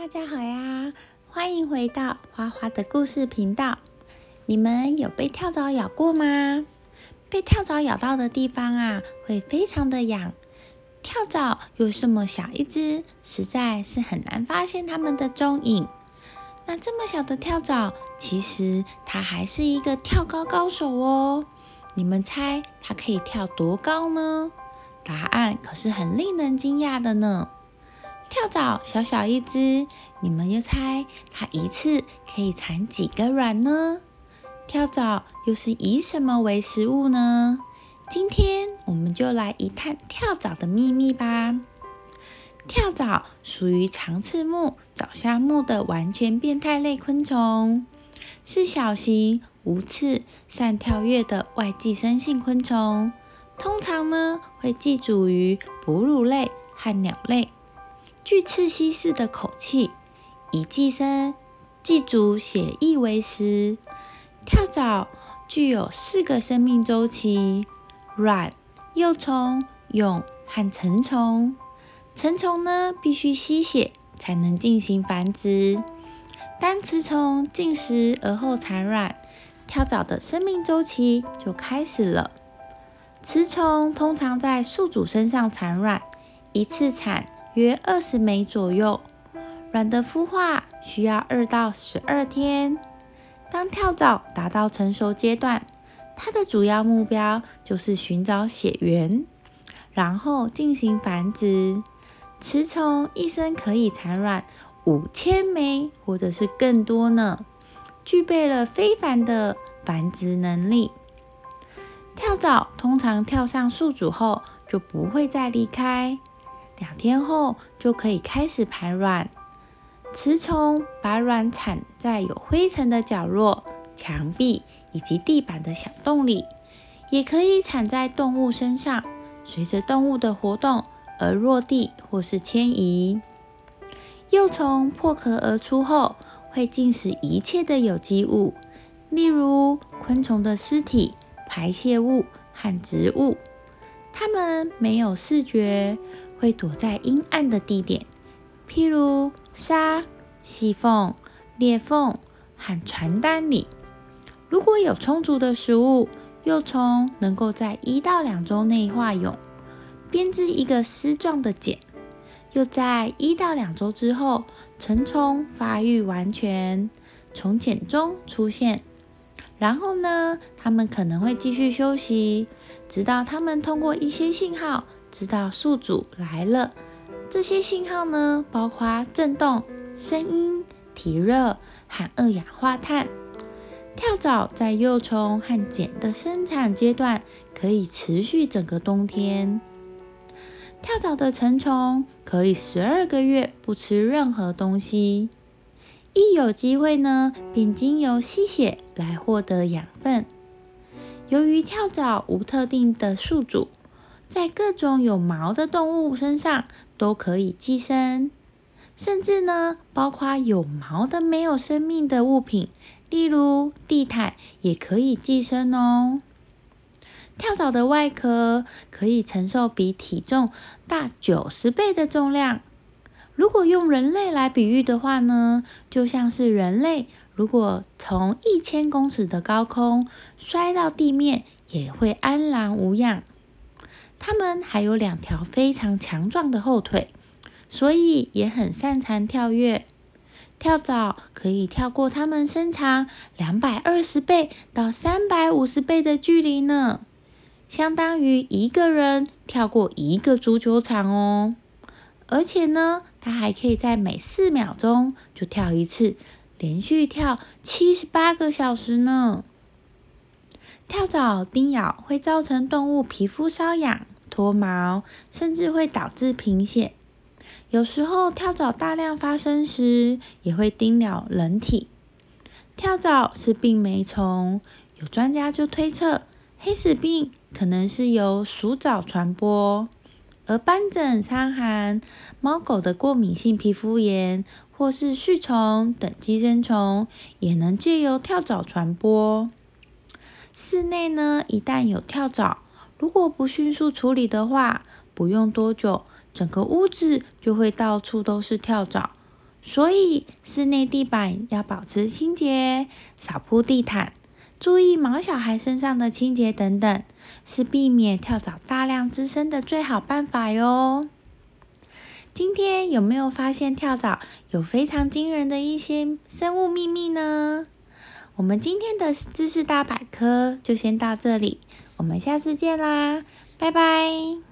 大家好呀，欢迎回到花花的故事频道。你们有被跳蚤咬过吗？被跳蚤咬到的地方啊，会非常的痒。跳蚤又这么小一只，实在是很难发现它们的踪影。那这么小的跳蚤，其实它还是一个跳高高手哦。你们猜它可以跳多高呢？答案可是很令人惊讶的呢。跳蚤小小一只，你们又猜它一次可以产几个卵呢？跳蚤又是以什么为食物呢？今天我们就来一探跳蚤的秘密吧。跳蚤属于长翅目藻下目的完全变态类昆虫，是小型无翅善跳跃的外寄生性昆虫，通常呢会寄主于哺乳类和鸟类。具刺吸式的口气，以寄生寄主血液为食。跳蚤具有四个生命周期：卵、幼虫、蛹和成虫。成虫呢，必须吸血才能进行繁殖。当雌虫进食而后产卵，跳蚤的生命周期就开始了。雌虫通常在宿主身上产卵，一次产。约二十枚左右，卵的孵化需要二到十二天。当跳蚤达到成熟阶段，它的主要目标就是寻找血源，然后进行繁殖。雌虫一生可以产卵五千枚或者是更多呢，具备了非凡的繁殖能力。跳蚤通常跳上宿主后就不会再离开。两天后就可以开始排卵。雌虫把卵产在有灰尘的角落、墙壁以及地板的小洞里，也可以产在动物身上，随着动物的活动而落地或是迁移。幼虫破壳而出后，会进食一切的有机物，例如昆虫的尸体、排泄物和植物。它们没有视觉。会躲在阴暗的地点，譬如沙、细缝、裂缝和传单里。如果有充足的食物，幼虫能够在一到两周内化蛹，编织一个丝状的茧。又在一到两周之后，成虫发育完全，从茧中出现。然后呢，它们可能会继续休息，直到它们通过一些信号。知道宿主来了，这些信号呢，包括震动、声音、体热和二氧化碳。跳蚤在幼虫和茧的生产阶段可以持续整个冬天。跳蚤的成虫可以十二个月不吃任何东西，一有机会呢，便经由吸血来获得养分。由于跳蚤无特定的宿主。在各种有毛的动物身上都可以寄生，甚至呢，包括有毛的没有生命的物品，例如地毯也可以寄生哦。跳蚤的外壳可以承受比体重大九十倍的重量。如果用人类来比喻的话呢，就像是人类如果从一千公尺的高空摔到地面，也会安然无恙。它们还有两条非常强壮的后腿，所以也很擅长跳跃。跳蚤可以跳过它们身长两百二十倍到三百五十倍的距离呢，相当于一个人跳过一个足球场哦。而且呢，它还可以在每四秒钟就跳一次，连续跳七十八个小时呢。跳蚤叮咬会造成动物皮肤瘙痒、脱毛，甚至会导致贫血。有时候跳蚤大量发生时，也会叮咬人体。跳蚤是病媒虫，有专家就推测，黑死病可能是由鼠蚤传播，而斑疹、伤寒、猫狗的过敏性皮肤炎，或是蛆虫等寄生虫，也能借由跳蚤传播。室内呢，一旦有跳蚤，如果不迅速处理的话，不用多久，整个屋子就会到处都是跳蚤。所以室内地板要保持清洁，少铺地毯，注意毛小孩身上的清洁等等，是避免跳蚤大量滋生的最好办法哟。今天有没有发现跳蚤有非常惊人的一些生物秘密呢？我们今天的知识大百科就先到这里，我们下次见啦，拜拜。